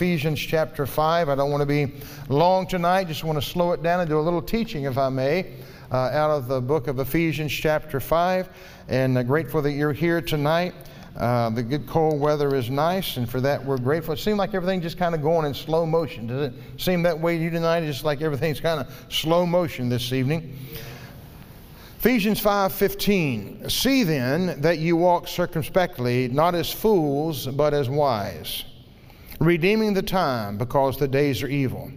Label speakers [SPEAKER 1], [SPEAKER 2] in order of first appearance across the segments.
[SPEAKER 1] Ephesians chapter 5. I don't want to be long tonight, just want to slow it down and do a little teaching, if I may, uh, out of the book of Ephesians chapter 5. And uh, grateful that you're here tonight. Uh, the good cold weather is nice, and for that we're grateful. It seems like everything just kind of going in slow motion. Does it seem that way to you tonight? Just like everything's kind of slow motion this evening. Ephesians 5:15 See then that you walk circumspectly not as fools but as wise redeeming the time because the days are evil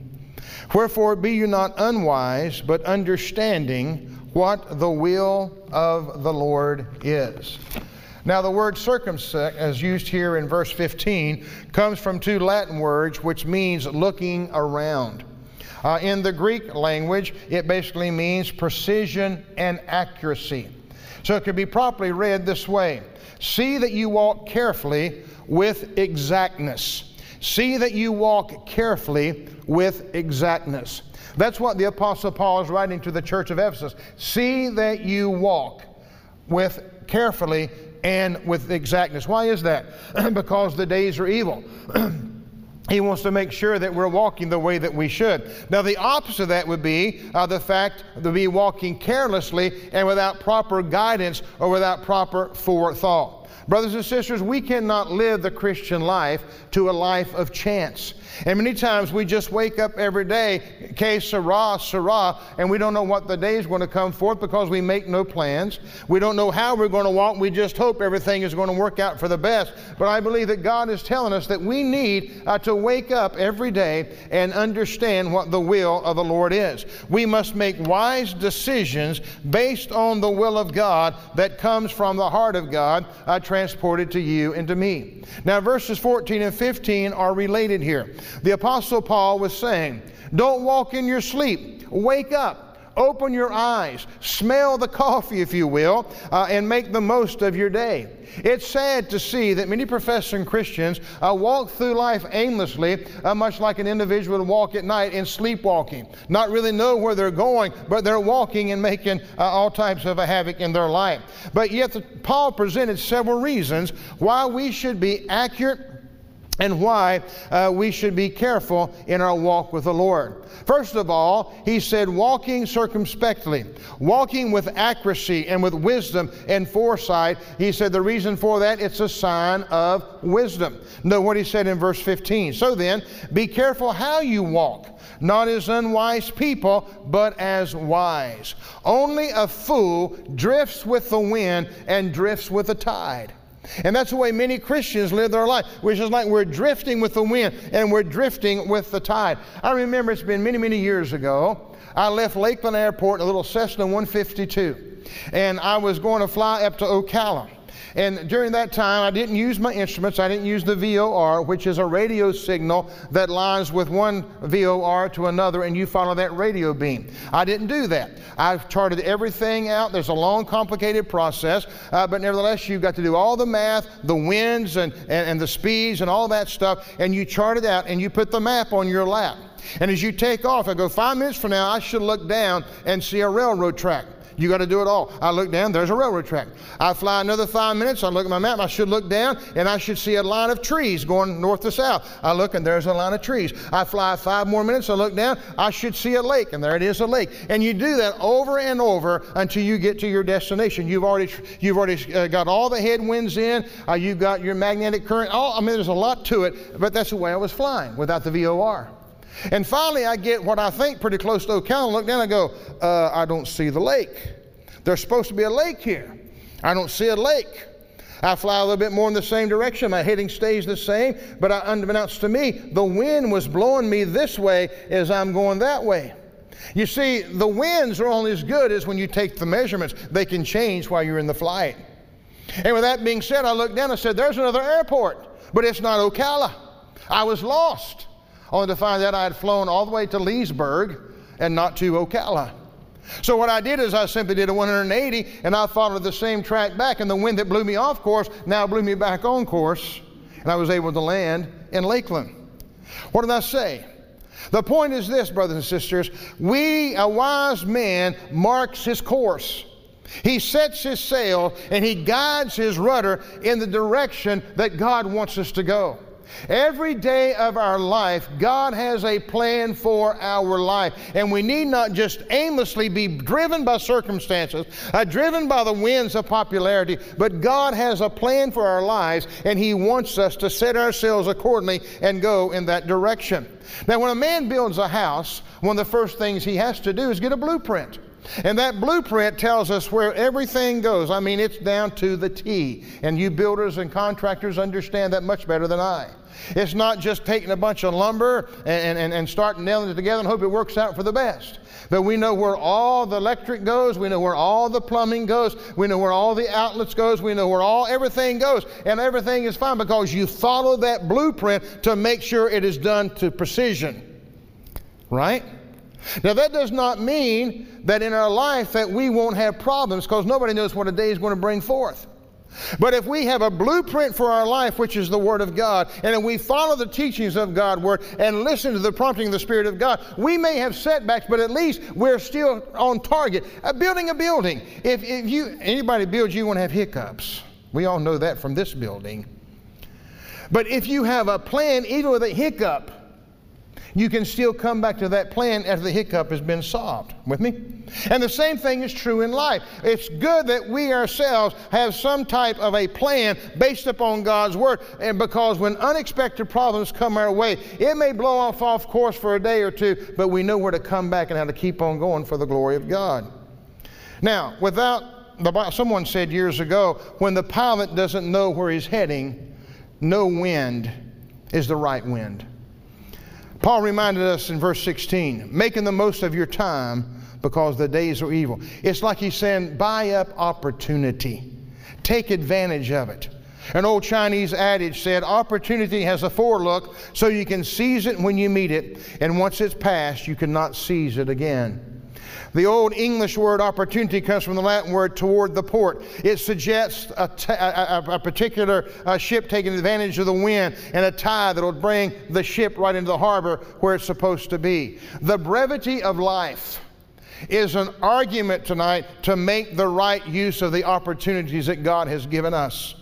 [SPEAKER 1] Wherefore be you not unwise but understanding what the will of the Lord is Now the word circumspect as used here in verse 15 comes from two Latin words which means looking around uh, in the Greek language, it basically means precision and accuracy. So it could be properly read this way See that you walk carefully with exactness. See that you walk carefully with exactness. That's what the Apostle Paul is writing to the church of Ephesus. See that you walk with carefully and with exactness. Why is that? because the days are evil. He wants to make sure that we're walking the way that we should. Now, the opposite of that would be uh, the fact to be walking carelessly and without proper guidance or without proper forethought. Brothers and sisters, we cannot live the Christian life to a life of chance. And many times we just wake up every day, que sera, sera, and we don't know what the day is going to come forth because we make no plans. We don't know how we're going to walk. We just hope everything is going to work out for the best. But I believe that God is telling us that we need uh, to wake up every day and understand what the will of the Lord is. We must make wise decisions based on the will of God that comes from the heart of God, uh, transported to you and to me. Now, verses 14 and 15 are related here. The Apostle Paul was saying, Don't walk in your sleep, wake up. Open your eyes, smell the coffee, if you will, uh, and make the most of your day. It's sad to see that many professing Christians uh, walk through life aimlessly, uh, much like an individual would walk at night in sleepwalking. Not really know where they're going, but they're walking and making uh, all types of havoc in their life. But yet, the, Paul presented several reasons why we should be accurate and why uh, we should be careful in our walk with the Lord. First of all, he said, walking circumspectly, walking with accuracy and with wisdom and foresight. He said, the reason for that, it's a sign of wisdom. Know what he said in verse 15. So then, be careful how you walk, not as unwise people, but as wise. Only a fool drifts with the wind and drifts with the tide. And that's the way many Christians live their life, which is like we're drifting with the wind and we're drifting with the tide. I remember it's been many, many years ago. I left Lakeland Airport in a little Cessna 152, and I was going to fly up to Ocala. And during that time, I didn't use my instruments. I didn't use the VOR, which is a radio signal that lines with one VOR to another, and you follow that radio beam. I didn't do that. I've charted everything out. There's a long, complicated process, uh, but nevertheless, you've got to do all the math, the winds, and, and, and the speeds, and all that stuff, and you chart it out, and you put the map on your lap. And as you take off, I go, five minutes from now, I should look down and see a railroad track. You got to do it all. I look down, there's a railroad track. I fly another five minutes, I look at my map, I should look down, and I should see a line of trees going north to south. I look, and there's a line of trees. I fly five more minutes, I look down, I should see a lake, and there it is, a lake. And you do that over and over until you get to your destination. You've already, you've already uh, got all the headwinds in, uh, you've got your magnetic current. All, I mean, there's a lot to it, but that's the way I was flying without the VOR. And finally, I get what I think pretty close to Ocala. Look down I go, uh, I don't see the lake. There's supposed to be a lake here. I don't see a lake. I fly a little bit more in the same direction. My heading stays the same, but unbeknownst to me, the wind was blowing me this way as I'm going that way. You see, the winds are only as good as when you take the measurements. They can change while you're in the flight. And with that being said, I looked down and said, There's another airport, but it's not Ocala. I was lost only to find that I had flown all the way to Leesburg and not to Ocala. So what I did is I simply did a 180 and I followed the same track back, and the wind that blew me off course now blew me back on course, and I was able to land in Lakeland. What did I say? The point is this, brothers and sisters we, a wise man, marks his course. He sets his sail and he guides his rudder in the direction that God wants us to go. Every day of our life, God has a plan for our life. And we need not just aimlessly be driven by circumstances, uh, driven by the winds of popularity, but God has a plan for our lives, and He wants us to set ourselves accordingly and go in that direction. Now, when a man builds a house, one of the first things he has to do is get a blueprint. And that blueprint tells us where everything goes. I mean, it's down to the T. And you builders and contractors understand that much better than I. It's not just taking a bunch of lumber and, and, and starting nailing it together and hope it works out for the best. But we know where all the electric goes, we know where all the plumbing goes, we know where all the outlets goes, we know where all everything goes, and everything is fine because you follow that blueprint to make sure it is done to precision. Right? Now that does not mean that in our life that we won't have problems because nobody knows what a day is going to bring forth. But if we have a blueprint for our life, which is the Word of God, and if we follow the teachings of God's Word and listen to the prompting of the Spirit of God, we may have setbacks, but at least we're still on target. Uh, building a building. If, if you anybody builds, you want to have hiccups. We all know that from this building. But if you have a plan, even with a hiccup, you can still come back to that plan after the hiccup has been solved. With me? And the same thing is true in life. It's good that we ourselves have some type of a plan based upon God's Word. And because when unexpected problems come our way, it may blow off off course for a day or two, but we know where to come back and how to keep on going for the glory of God. Now, without the, someone said years ago, when the pilot doesn't know where he's heading, no wind is the right wind. Paul reminded us in verse 16, making the most of your time because the days are evil. It's like he's saying, buy up opportunity, take advantage of it. An old Chinese adage said, Opportunity has a forelook, so you can seize it when you meet it, and once it's passed, you cannot seize it again. The old English word opportunity comes from the Latin word toward the port. It suggests a, particular uh, ship taking advantage of the wind and a tide that will bring the ship right into the harbor where it's supposed to be. The brevity of life is an argument tonight to make the right use of the opportunities that God has given us.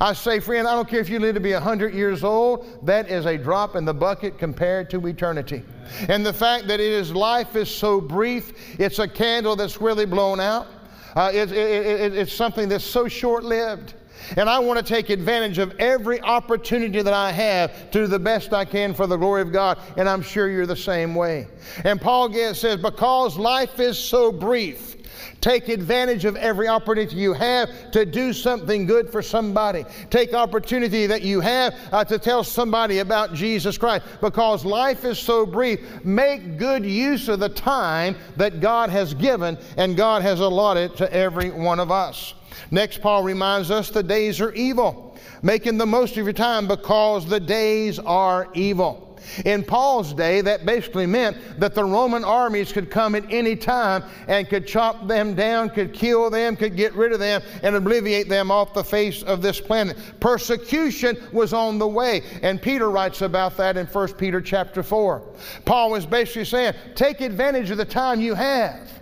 [SPEAKER 1] I say, friend, I don't care if you live to be 100 years old, that is a drop in the bucket compared to eternity. And the fact that it is life is so brief, it's a candle that's really blown out. Uh, it, it, it, it's something that's so short lived. And I want to take advantage of every opportunity that I have to do the best I can for the glory of God. And I'm sure you're the same way. And Paul says, because life is so brief, Take advantage of every opportunity you have to do something good for somebody. Take opportunity that you have uh, to tell somebody about Jesus Christ because life is so brief. Make good use of the time that God has given and God has allotted to every one of us. Next, Paul reminds us the days are evil. Making the most of your time because the days are evil. In Paul's day, that basically meant that the Roman armies could come at any time and could chop them down, could kill them, could get rid of them, and obliviate them off the face of this planet. Persecution was on the way, and Peter writes about that in 1 Peter chapter 4. Paul was basically saying, take advantage of the time you have.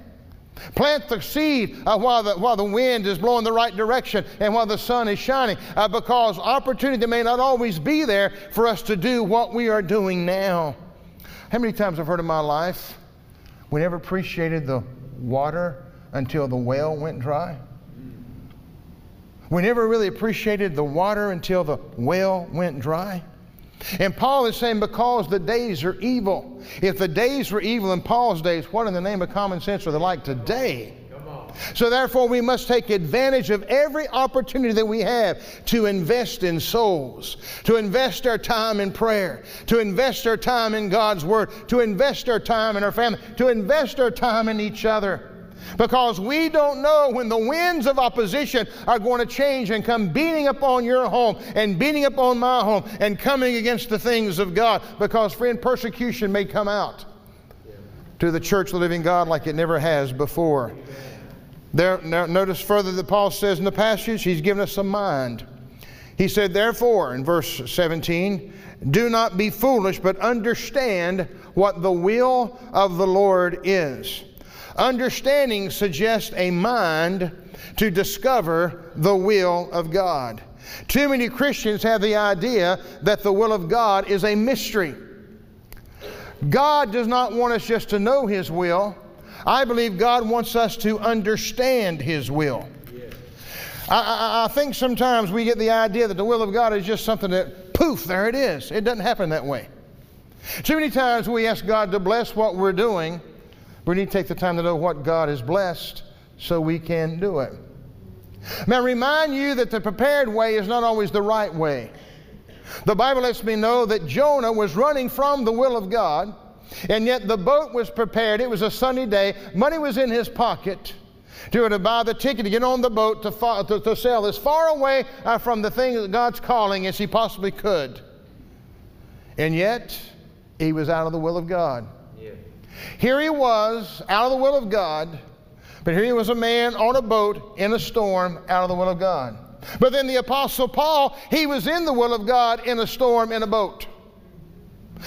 [SPEAKER 1] Plant the seed uh, while, the, while the wind is blowing the right direction and while the sun is shining, uh, because opportunity may not always be there for us to do what we are doing now. How many times I've heard in my life, we never appreciated the water until the well went dry? We never really appreciated the water until the well went dry. And Paul is saying, because the days are evil. If the days were evil in Paul's days, what in the name of common sense are they like today? So, therefore, we must take advantage of every opportunity that we have to invest in souls, to invest our time in prayer, to invest our time in God's Word, to invest our time in our family, to invest our time in each other because we don't know when the winds of opposition are going to change and come beating upon your home and beating upon my home and coming against the things of God. Because, friend, persecution may come out to the church of the living God like it never has before. There, notice further that Paul says in the passage, he's given us a mind. He said, therefore, in verse 17, do not be foolish, but understand what the will of the Lord is. Understanding suggests a mind to discover the will of God. Too many Christians have the idea that the will of God is a mystery. God does not want us just to know His will. I believe God wants us to understand His will. I, I, I, think sometimes we get the idea that the will of God is just something that, poof, there it is. It doesn't happen that way. Too many times we ask God to bless what we're doing. We need to take the time to know what God has blessed so we can do it. May I remind you that the prepared way is not always the right way. The Bible lets me know that Jonah was running from the will of God, and yet the boat was prepared. It was a sunny day, money was in his pocket to, buy the ticket to get on the boat to, to, to sail as far away uh, from the thing that God's calling as he possibly could. And yet, he was out of the will of God. Here he was, out of the will of God, but here he was a man on a boat in a storm, out of the will of God. But then the Apostle Paul, he was in the will of God in a storm in a boat.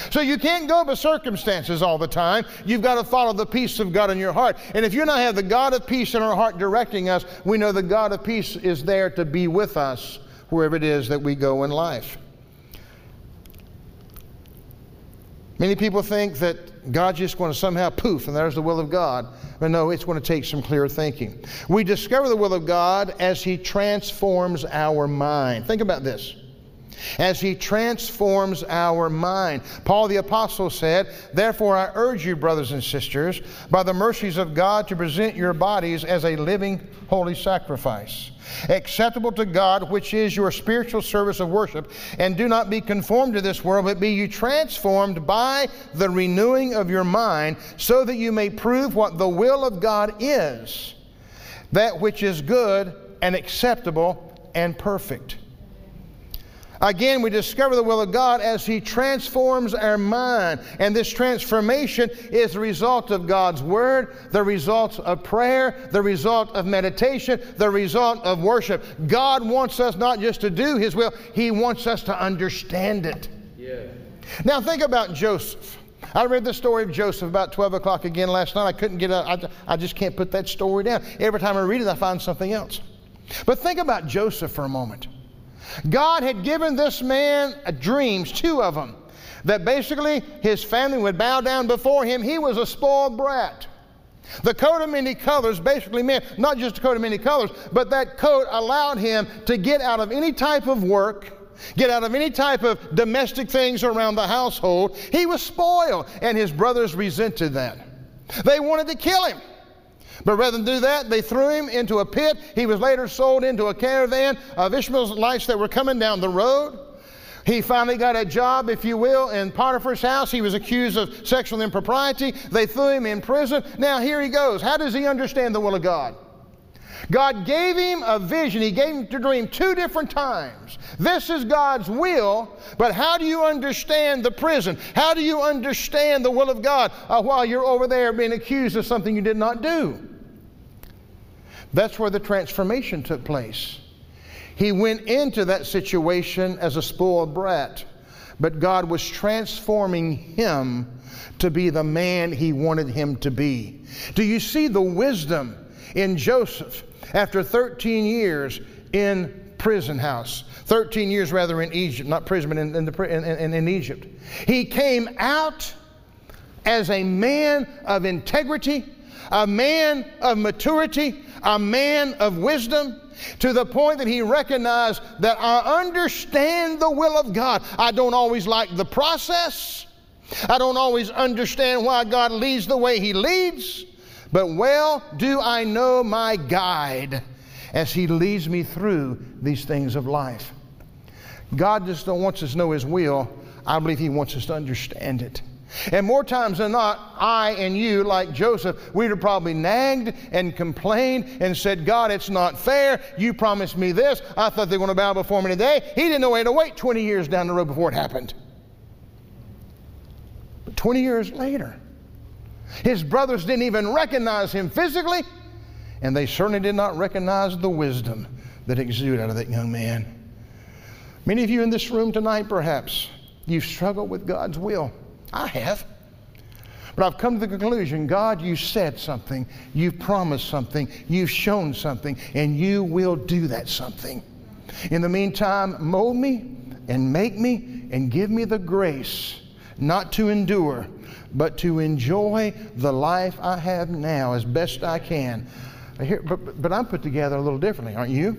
[SPEAKER 1] So you can't go by circumstances all the time. You've got to follow the peace of God in your heart. And if you not have the God of peace in our heart directing us, we know the God of peace is there to be with us wherever it is that we go in life. Many people think that God's just going to somehow poof and there's the will of God. But no, it's going to take some clear thinking. We discover the will of God as He transforms our mind. Think about this as he transforms our mind. Paul the Apostle said, Therefore I urge you, brothers and sisters, by the mercies of God, to present your bodies as a living, holy sacrifice, acceptable to God, which is your spiritual service of worship. And do not be conformed to this world, but be you transformed by the renewing of your mind, so that you may prove what the will of God is, that which is good and acceptable and perfect. Again, we discover the will of God as He transforms our mind. And this transformation is the result of God's Word, the result of prayer, the result of meditation, the result of worship. God wants us not just to do His will, He wants us to understand it. Yeah. Now, think about Joseph. I read the story of Joseph about 12 o'clock again last night. I couldn't get out, I, I just can't put that story down. Every time I read it, I find something else. But think about Joseph for a moment. God had given this man dreams, two of them, that basically his family would bow down before him. He was a spoiled brat. The coat of many colors basically meant not just a coat of many colors, but that coat allowed him to get out of any type of work, get out of any type of domestic things around the household. He was spoiled, and his brothers resented that. They wanted to kill him. But rather than do that, they threw him into a pit. He was later sold into a caravan of Ishmaelites that were coming down the road. He finally got a job, if you will, in Potiphar's house. He was accused of sexual impropriety. They threw him in prison. Now, here he goes. How does he understand the will of God? God gave him a vision. He gave him a dream two different times. This is God's will, but how do you understand the prison? How do you understand the will of God uh, while you're over there being accused of something you did not do? That's where the transformation took place. He went into that situation as a spoiled brat, but God was transforming him to be the man he wanted him to be. Do you see the wisdom in Joseph after 13 years in prison house? 13 years rather in Egypt, not prison, but in, in, the, in, in Egypt. He came out as a man of integrity, a man of maturity, a man of wisdom to the point that he recognized that I understand the will of God. I don't always like the process. I don't always understand why God leads the way he leads, but well do I know my guide as he leads me through these things of life. God just wants us to know his will. I believe he wants us to understand it. And more times than not, I and you, like Joseph, we'd have probably nagged and complained and said, God, it's not fair. You promised me this. I thought they were going to bow before me today. He didn't know he had to wait 20 years down the road before it happened. But 20 years later, his brothers didn't even recognize him physically, and they certainly did not recognize the wisdom that exuded out of that young man. Many of you in this room tonight, perhaps, you've struggled with God's will. I have. But I've come to the conclusion God, you said something, you've promised something, you've shown something, and you will do that something. In the meantime, mold me and make me and give me the grace not to endure, but to enjoy the life I have now as best I can. Here, but, but I'm put together a little differently, aren't you?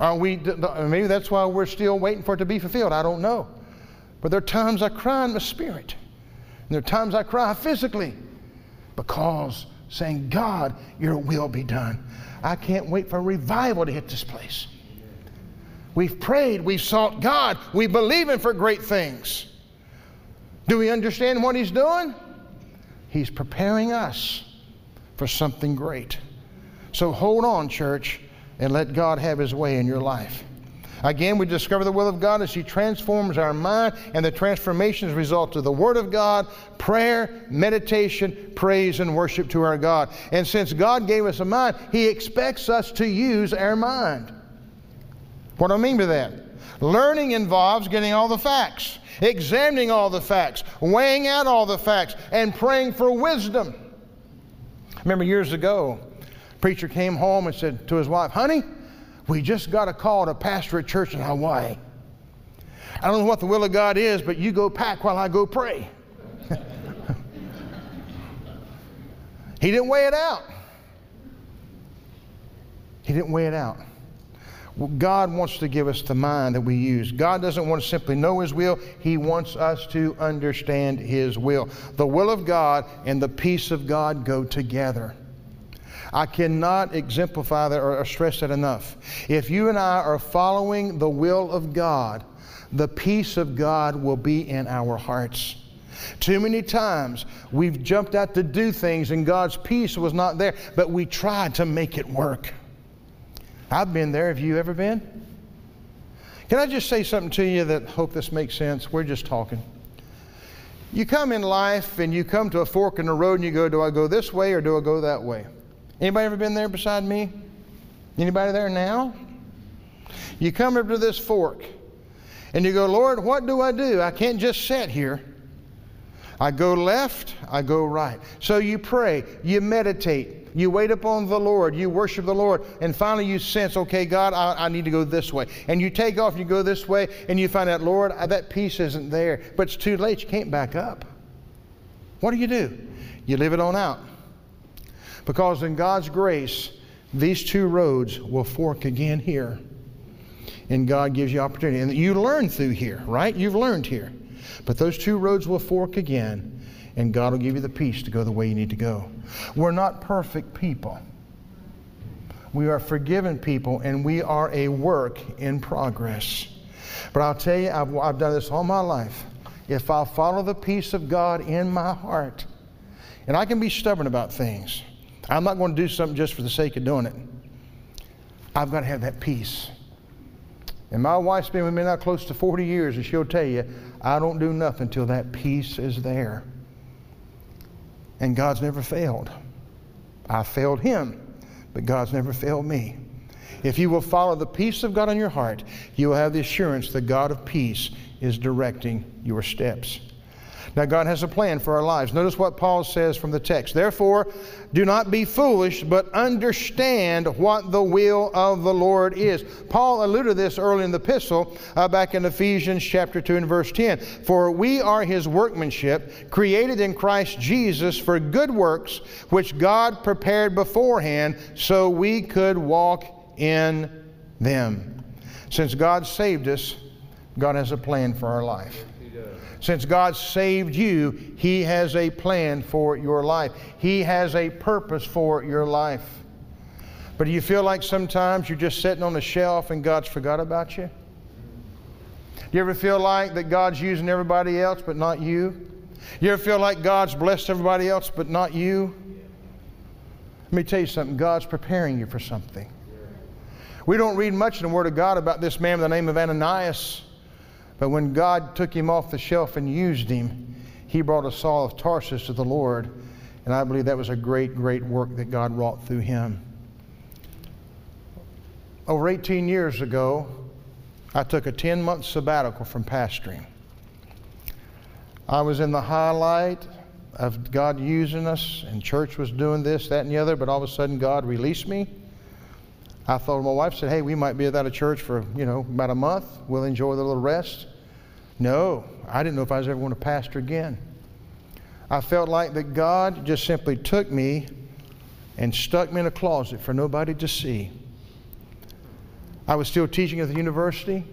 [SPEAKER 1] Are we? Maybe that's why we're still waiting for it to be fulfilled. I don't know. But there are times I cry in the spirit, and there are times I cry physically, because saying, "God, Your will be done." I can't wait for revival to hit this place. We've prayed, we've sought God, we believe Him for great things. Do we understand what He's doing? He's preparing us for something great. So hold on, church, and let God have His way in your life. Again, we discover the will of God as He transforms our mind, and the transformation is a result of the Word of God, prayer, meditation, praise, and worship to our God. And since God gave us a mind, He expects us to use our mind. What do I mean by that? Learning involves getting all the facts, examining all the facts, weighing out all the facts, and praying for wisdom. Remember years ago, a preacher came home and said to his wife, Honey, we just got a call to pastor a church in Hawaii. I don't know what the will of God is, but you go pack while I go pray. he didn't weigh it out. He didn't weigh it out. God wants to give us the mind that we use. God doesn't want to simply know His will, He wants us to understand His will. The will of God and the peace of God go together. I cannot exemplify that or stress that enough. If you and I are following the will of God, the peace of God will be in our hearts. Too many times we've jumped out to do things and God's peace was not there, but we tried to make it work. I've been there. Have you ever been? Can I just say something to you that hope this makes sense? We're just talking. You come in life and you come to a fork in the road and you go, do I go this way or do I go that way? Anybody ever been there beside me? Anybody there now? You come up to this fork and you go, Lord, what do I do? I can't just sit here. I go left, I go right. So you pray, you meditate, you wait upon the Lord, you worship the Lord, and finally you sense, okay, God, I, I need to go this way. And you take off, you go this way, and you find out, Lord, that peace isn't there. But it's too late, you can't back up. What do you do? You live it on out. Because in God's grace, these two roads will fork again here. And God gives you opportunity. And you learn through here, right? You've learned here. But those two roads will fork again, and God will give you the peace to go the way you need to go. We're not perfect people. We are forgiven people, and we are a work in progress. But I'll tell you, I've, I've done this all my life. If i follow the peace of God in my heart, and I can be stubborn about things, I'm not going to do something just for the sake of doing it. I've got to have that peace. And my wife's been with me now close to 40 years, and she'll tell you, I don't do nothing until that peace is there. And God's never failed. I failed him, but God's never failed me. If you will follow the peace of God in your heart, you will have the assurance that God of peace is directing your steps. Now, God has a plan for our lives. Notice what Paul says from the text. Therefore, do not be foolish, but understand what the will of the Lord is. Paul alluded to this early in the epistle, uh, back in Ephesians chapter 2 and verse 10. For we are his workmanship, created in Christ Jesus for good works, which God prepared beforehand so we could walk in them. Since God saved us, God has a plan for our life. Since God saved you, He has a plan for your life. He has a purpose for your life. But do you feel like sometimes you're just sitting on the shelf and God's forgot about you? Do you ever feel like that God's using everybody else but not you? You ever feel like God's blessed everybody else but not you? Let me tell you something God's preparing you for something. We don't read much in the Word of God about this man by the name of Ananias. But when God took him off the shelf and used him, he brought a Saul of Tarsus to the Lord. And I believe that was a great, great work that God wrought through him. Over 18 years ago, I took a 10 month sabbatical from pastoring. I was in the highlight of God using us, and church was doing this, that, and the other, but all of a sudden God released me. I thought my wife said, hey, we might be without a church for, you know, about a month. We'll enjoy the little rest. No, I didn't know if I was ever going to pastor again. I felt like that God just simply took me and stuck me in a closet for nobody to see. I was still teaching at the university,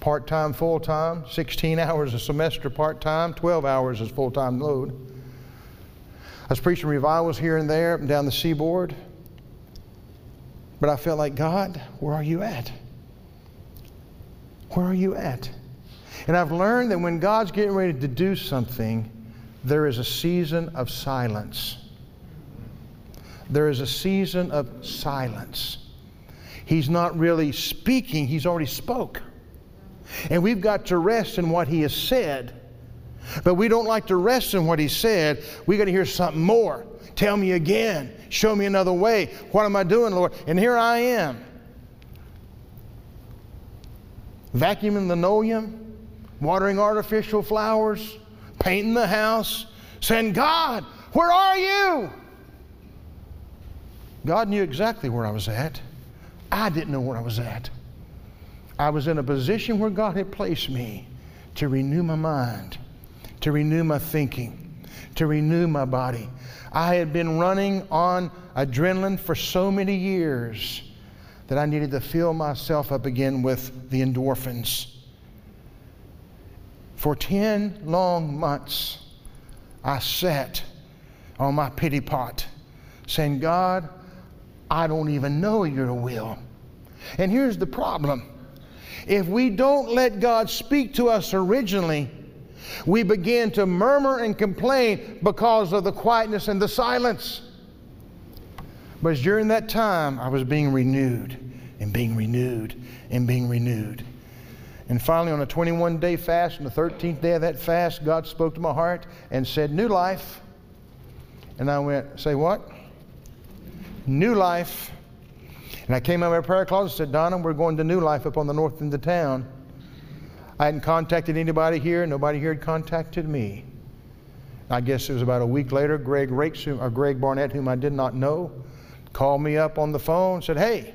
[SPEAKER 1] part time, full time, 16 hours a semester part time, 12 hours as full time load. I was preaching revivals here and there down the seaboard. But I felt like, God, where are you at? Where are you at? And I've learned that when God's getting ready to do something, there is a season of silence. There is a season of silence. He's not really speaking, he's already spoke. And we've got to rest in what he has said. But we don't like to rest in what he said. We got to hear something more. Tell me again. Show me another way. What am I doing, Lord? And here I am. Vacuuming linoleum, watering artificial flowers, painting the house, saying, God, where are you? God knew exactly where I was at. I didn't know where I was at. I was in a position where God had placed me to renew my mind, to renew my thinking, to renew my body. I had been running on adrenaline for so many years that I needed to fill myself up again with the endorphins. For 10 long months, I sat on my pity pot saying, God, I don't even know your will. And here's the problem if we don't let God speak to us originally, we begin to murmur and complain because of the quietness and the silence. But during that time, I was being renewed and being renewed and being renewed. And finally, on a 21 day fast, on the 13th day of that fast, God spoke to my heart and said, New life. And I went, Say what? New life. And I came out of my prayer closet and said, Donna, we're going to New Life up on the north end of town. I hadn't contacted anybody here. Nobody here had contacted me. I guess it was about a week later, Greg Rakes, or Greg Barnett, whom I did not know, called me up on the phone said, Hey,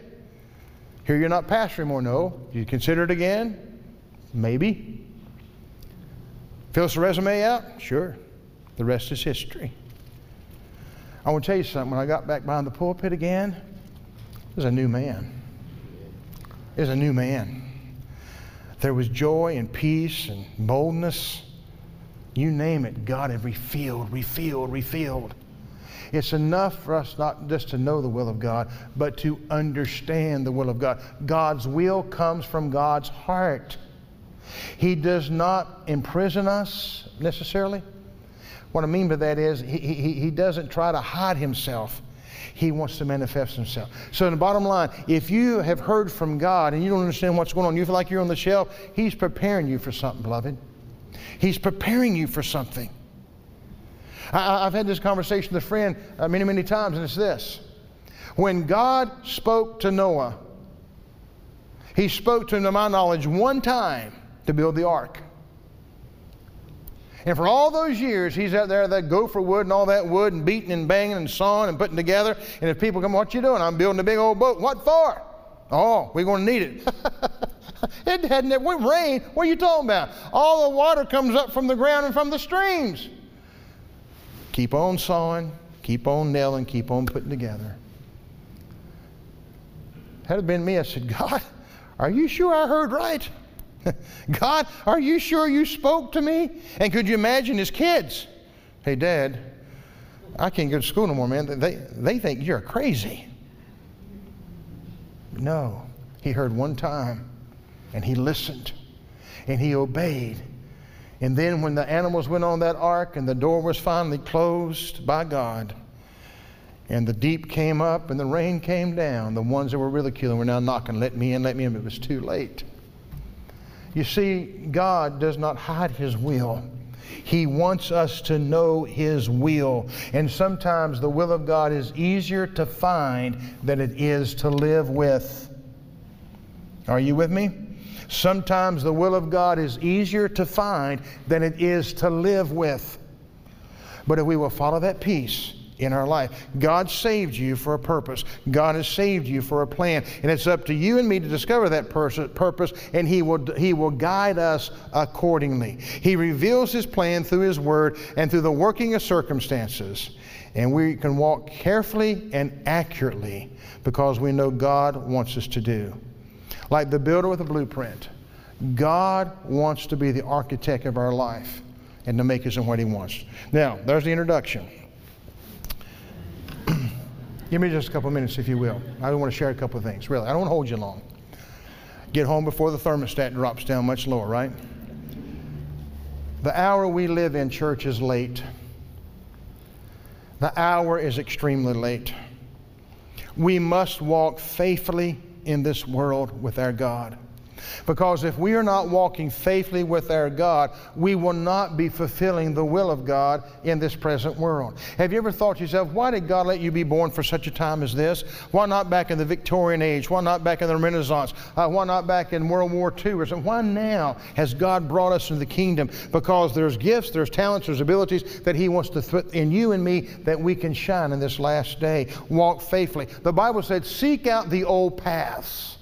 [SPEAKER 1] here you're not pastor anymore. No. You consider it again? Maybe. Fill the resume out? Sure. The rest is history. I want to tell you something. When I got back behind the pulpit again, was a new man. Was a new man. There was joy and peace and boldness. You name it, God had refilled, refilled, refilled. It's enough for us not just to know the will of God, but to understand the will of God. God's will comes from God's heart. He does not imprison us necessarily. What I mean by that is, he, he, he doesn't try to hide himself. He wants to manifest Himself. So, in the bottom line, if you have heard from God and you don't understand what's going on, you feel like you're on the shelf, He's preparing you for something, beloved. He's preparing you for something. I, have had this conversation with a friend uh, many, many times, and it's this. When God spoke to Noah, He spoke to him, to my knowledge, one time to build the ark. And for all those years, he's out there, that gopher wood and all that wood, and beating and banging and sawing and putting together. And if people come, what you doing? I'm building a big old boat. What for? Oh, we're going to need it. it hadn't it rain. What are you talking about? All the water comes up from the ground and from the streams. Keep on sawing, keep on nailing, keep on putting together. Had it been me, I said, God, are you sure I heard right? God, are you sure you spoke to me? And could you imagine his kids? Hey, Dad, I can't go to school no more, man. They, they think you're crazy. No, he heard one time and he listened and he obeyed. And then when the animals went on that ark and the door was finally closed by God, and the deep came up and the rain came down, the ones that were ridiculing were now knocking, let me in, let me in. It was too late. You see, God does not hide His will. He wants us to know His will. And sometimes the will of God is easier to find than it is to live with. Are you with me? Sometimes the will of God is easier to find than it is to live with. But if we will follow that peace, in our life. God saved you for a purpose. God has saved you for a plan. And it's up to you and me to discover that purpose, and He will, he will guide us accordingly. He reveals His plan through His Word and through the working of circumstances. And we can walk carefully and accurately because we know God wants us to do. Like the builder with a blueprint, God wants to be the architect of our life and to make us in what He wants. Now, there's the introduction. Give me just a couple minutes, if you will. I want to share a couple of things, really. I don't want to hold you long. Get home before the thermostat drops down much lower, right? The hour we live in, church, is late. The hour is extremely late. We must walk faithfully in this world with our God. Because if we are not walking faithfully with our God, we will not be fulfilling the will of God in this present world. Have you ever thought to yourself, why did God let you be born for such a time as this? Why not back in the Victorian age? Why not back in the Renaissance? Uh, why not back in World War II or something? Why now has God brought us into the kingdom? Because there's gifts, there's talents, there's abilities that He wants to put in you and me that we can shine in this last day. Walk faithfully. The Bible said, seek out the old paths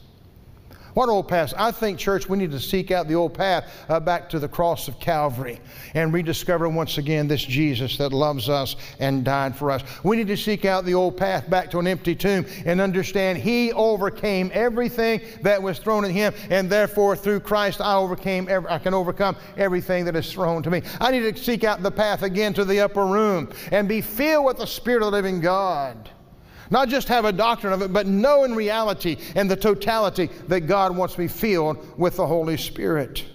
[SPEAKER 1] what old path? I think, church, we need to seek out the old path uh, back to the cross of Calvary and rediscover once again this Jesus that loves us and died for us. We need to seek out the old path back to an empty tomb and understand He overcame everything that was thrown at Him, and therefore through Christ I overcame. I can overcome everything that is thrown to me. I need to seek out the path again to the upper room and be filled with the Spirit of the living God. Not just have a doctrine of it, but know in reality and the totality that God wants me filled with the Holy Spirit.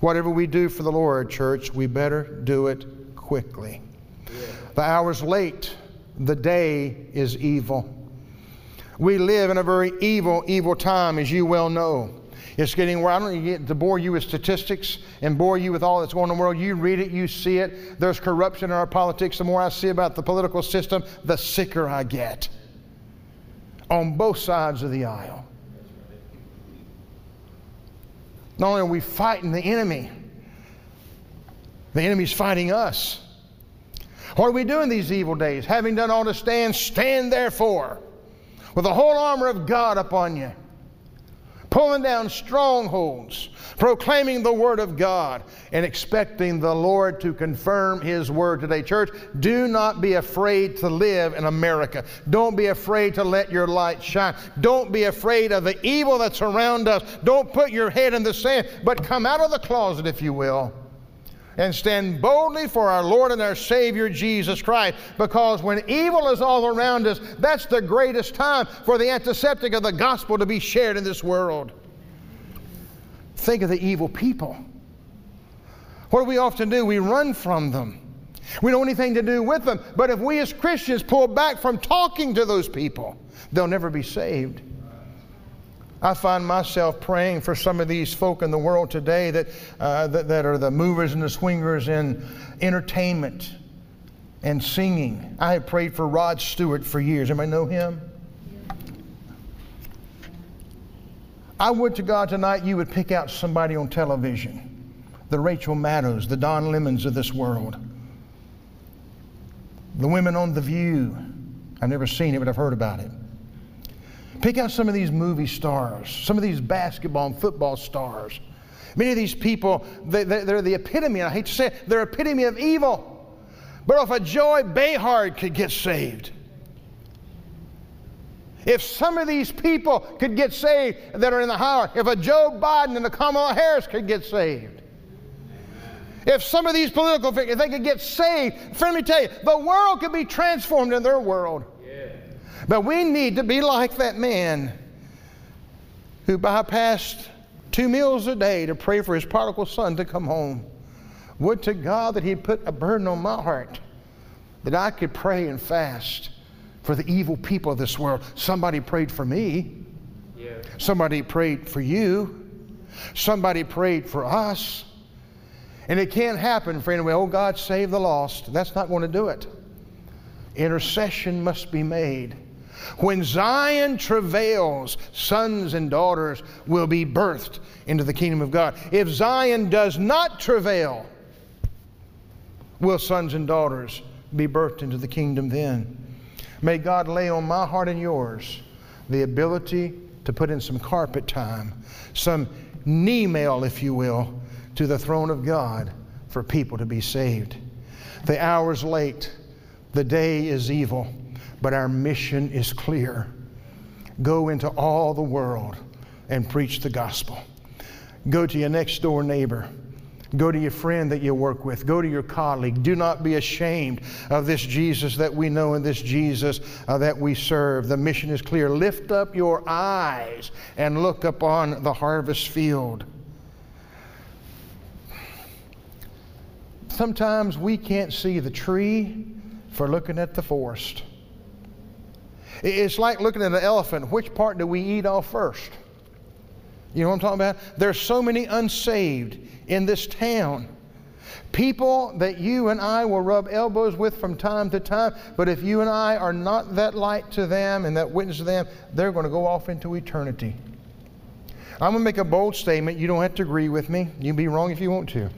[SPEAKER 1] Whatever we do for the Lord, church, we better do it quickly. The hour's late, the day is evil. We live in a very evil, evil time, as you well know. It's getting where I don't get to bore you with statistics and bore you with all that's going on in the world. You read it, you see it. There's corruption in our politics. The more I see about the political system, the sicker I get on both sides of the aisle. Not only are we fighting the enemy, the enemy's fighting us. What are we doing these evil days? Having done all to stand, stand therefore with the whole armor of God upon you pulling down strongholds, proclaiming the Word of God, and expecting the Lord to confirm His Word today. Church, do not be afraid to live in America. Don't be afraid to let your light shine. Don't be afraid of the evil that's around us. Don't put your head in the sand, but come out of the closet, if you will and stand boldly for our Lord and our Savior Jesus Christ. Because when evil is all around us, that's the greatest time for the antiseptic of the gospel to be shared in this world. Think of the evil people. What do we often do? We run from them. We don't want anything to do with them. But if we as Christians pull back from talking to those people, they'll never be saved. I find myself praying for some of these folk in the world today that, uh, that, that, are the movers and the swingers in entertainment and singing. I have prayed for Rod Stewart for years. Anybody know him? I would to God tonight you would pick out somebody on television the Rachel Maddows, the Don Lemons of this world, the women on The View. I've never seen it, but I've heard about it. Pick out some of these movie stars, some of these basketball and football stars. Many of these people, they, are the epitome, I hate to say it, they're epitome of evil. But if a Joy Behar could get saved, if some of these people could get saved that are in the house, if a Joe Biden and a Kamala Harris could get saved, if some of these political figures, if they could get saved, friend, let me tell you, the world could be transformed in their world. But we need to be like that man who bypassed two meals a day to pray for his prodigal son to come home. Would to God that He'd put a burden on my heart that I could pray and fast for the evil people of this world. Somebody prayed for me. Yeah. Somebody prayed for you. Somebody prayed for us. And it can't happen for anyone, oh God, save the lost. That's not going to do it. Intercession must be made. When Zion travails, sons and daughters will be birthed into the kingdom of God. If Zion does not travail, will sons and daughters be birthed into the kingdom then. May God lay on my heart and yours the ability to put in some carpet time, some knee mail, if you will, to the throne of God for people to be saved. The hour's late, the day is evil, but our mission is clear. Go into all the world and preach the gospel. Go to your next door neighbor. Go to your friend that you work with. Go to your colleague. Do not be ashamed of this Jesus that we know and this Jesus uh, that we serve. The mission is clear. Lift up your eyes and look upon the harvest field. Sometimes we can't see the tree for looking at the forest. It's like looking at an elephant. Which part do we eat off first? You know what I'm talking about? There's so many unsaved in this town. People that you and I will rub elbows with from time to time, but if you and I are not that light to them and that witness to them, they're going to go off into eternity. I'm going to make a bold statement. You don't have to agree with me. You can be wrong if you want to.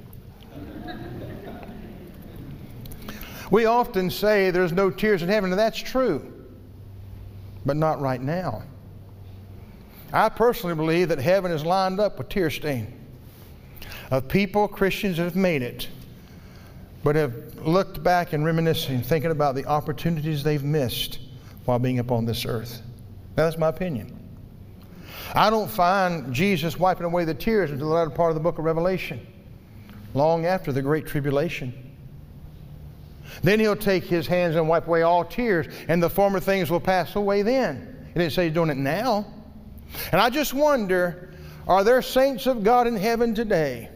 [SPEAKER 1] we often say there's no tears in heaven, and that's true, but not right now. I personally believe that heaven is lined up with tear stain of people, Christians, that have made it, but have looked back and reminiscing, thinking about the opportunities they've missed while being upon this earth. Now, that's my opinion. I don't find Jesus wiping away the tears until the latter part of the book of Revelation, long after the Great Tribulation. Then he'll take his hands and wipe away all tears, and the former things will pass away then. He didn't say he's doing it now. And I just wonder are there saints of God in heaven today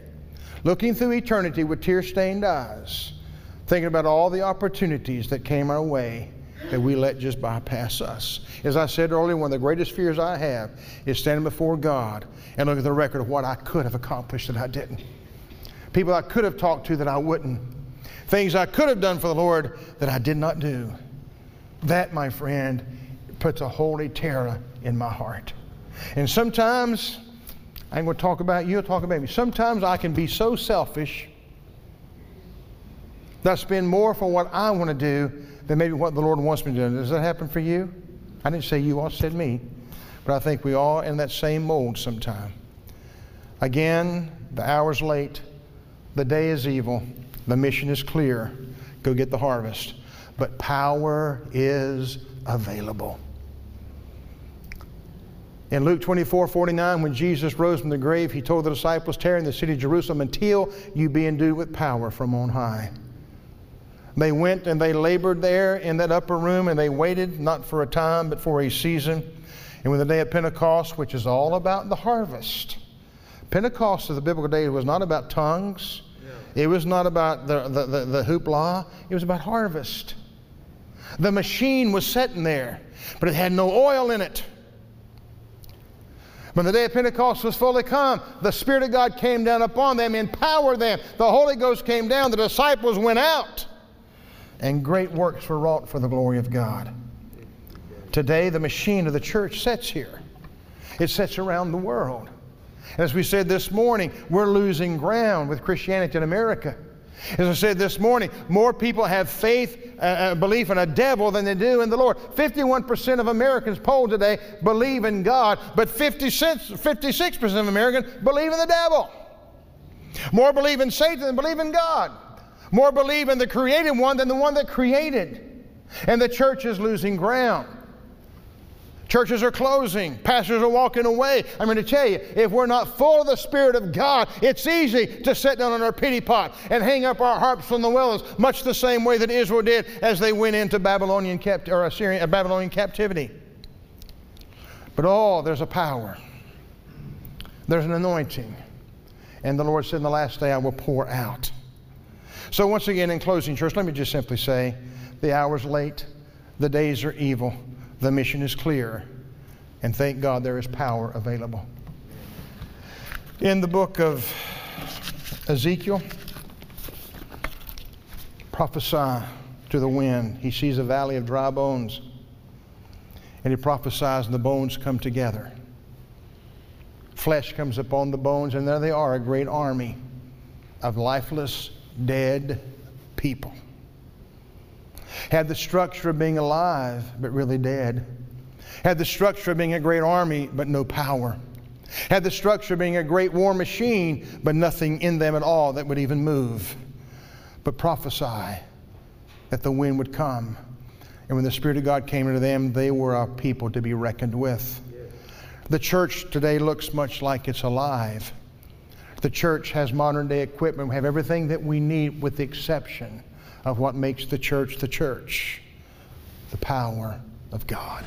[SPEAKER 1] looking through eternity with tear stained eyes, thinking about all the opportunities that came our way that we let just bypass us? As I said earlier, one of the greatest fears I have is standing before God and looking at the record of what I could have accomplished that I didn't. People I could have talked to that I wouldn't. Things I could have done for the Lord that I did not do. That, my friend, puts a holy terror in my heart. And sometimes, I am going to talk about you, talk about me. Sometimes I can be so selfish that I spend more for what I want to do than maybe what the Lord wants me to do. Does that happen for you? I didn't say you, I said me. But I think we all in that same mold sometime. Again, the hour's late, the day is evil, the mission is clear. Go get the harvest. But power is available. In Luke 24 49, when Jesus rose from the grave, he told the disciples, Tarry in the city of Jerusalem until you be endued with power from on high. They went and they labored there in that upper room and they waited not for a time but for a season. And when the day of Pentecost, which is all about the harvest, Pentecost of the biblical day was not about tongues. It was not about the, the, the, the hoopla, it was about harvest. The machine was sitting there, but it had no oil in it. When the day of Pentecost was fully come, the Spirit of God came down upon them, empowered them. The Holy Ghost came down, the disciples went out, and great works were wrought for the glory of God. Today, the machine of the church sets here, it sits around the world. As we said this morning, we're losing ground with Christianity in America. As I said this morning, more people have faith, uh, uh belief in a devil than they do in the Lord. 51% of Americans polled today believe in God, but 56, 56% of Americans believe in the devil. More believe in Satan than believe in God. More believe in the created one than the one that created. And the church is losing ground. Churches are closing. Pastors are walking away. I'm going to tell you, if we're not full of the Spirit of God, it's easy to sit down on our pity pot and hang up our harps from the willows, much the same way that Israel did as they went into Babylonian capt- or Assyrian, uh, Babylonian captivity. But oh, there's a power. There's an anointing. And the Lord said, In the last day I will pour out. So, once again, in closing, church, let me just simply say the hour's late, the days are evil. The mission is clear, and thank God there is power available. In the book of Ezekiel, prophesy to the wind. He sees a valley of dry bones, and he prophesies, and the bones come together. Flesh comes upon the bones, and there they are, a great army of lifeless, dead people. Had the structure of being alive, but really dead, had the structure of being a great army, but no power, had the structure of being a great war machine, but nothing in them at all that would even move. But prophesy that the wind would come. And when the Spirit of God came into them, they were a people to be reckoned with. The church today looks much like it's alive. The church has modern day equipment. We have everything that we need with the exception of what makes the church the church the power of God.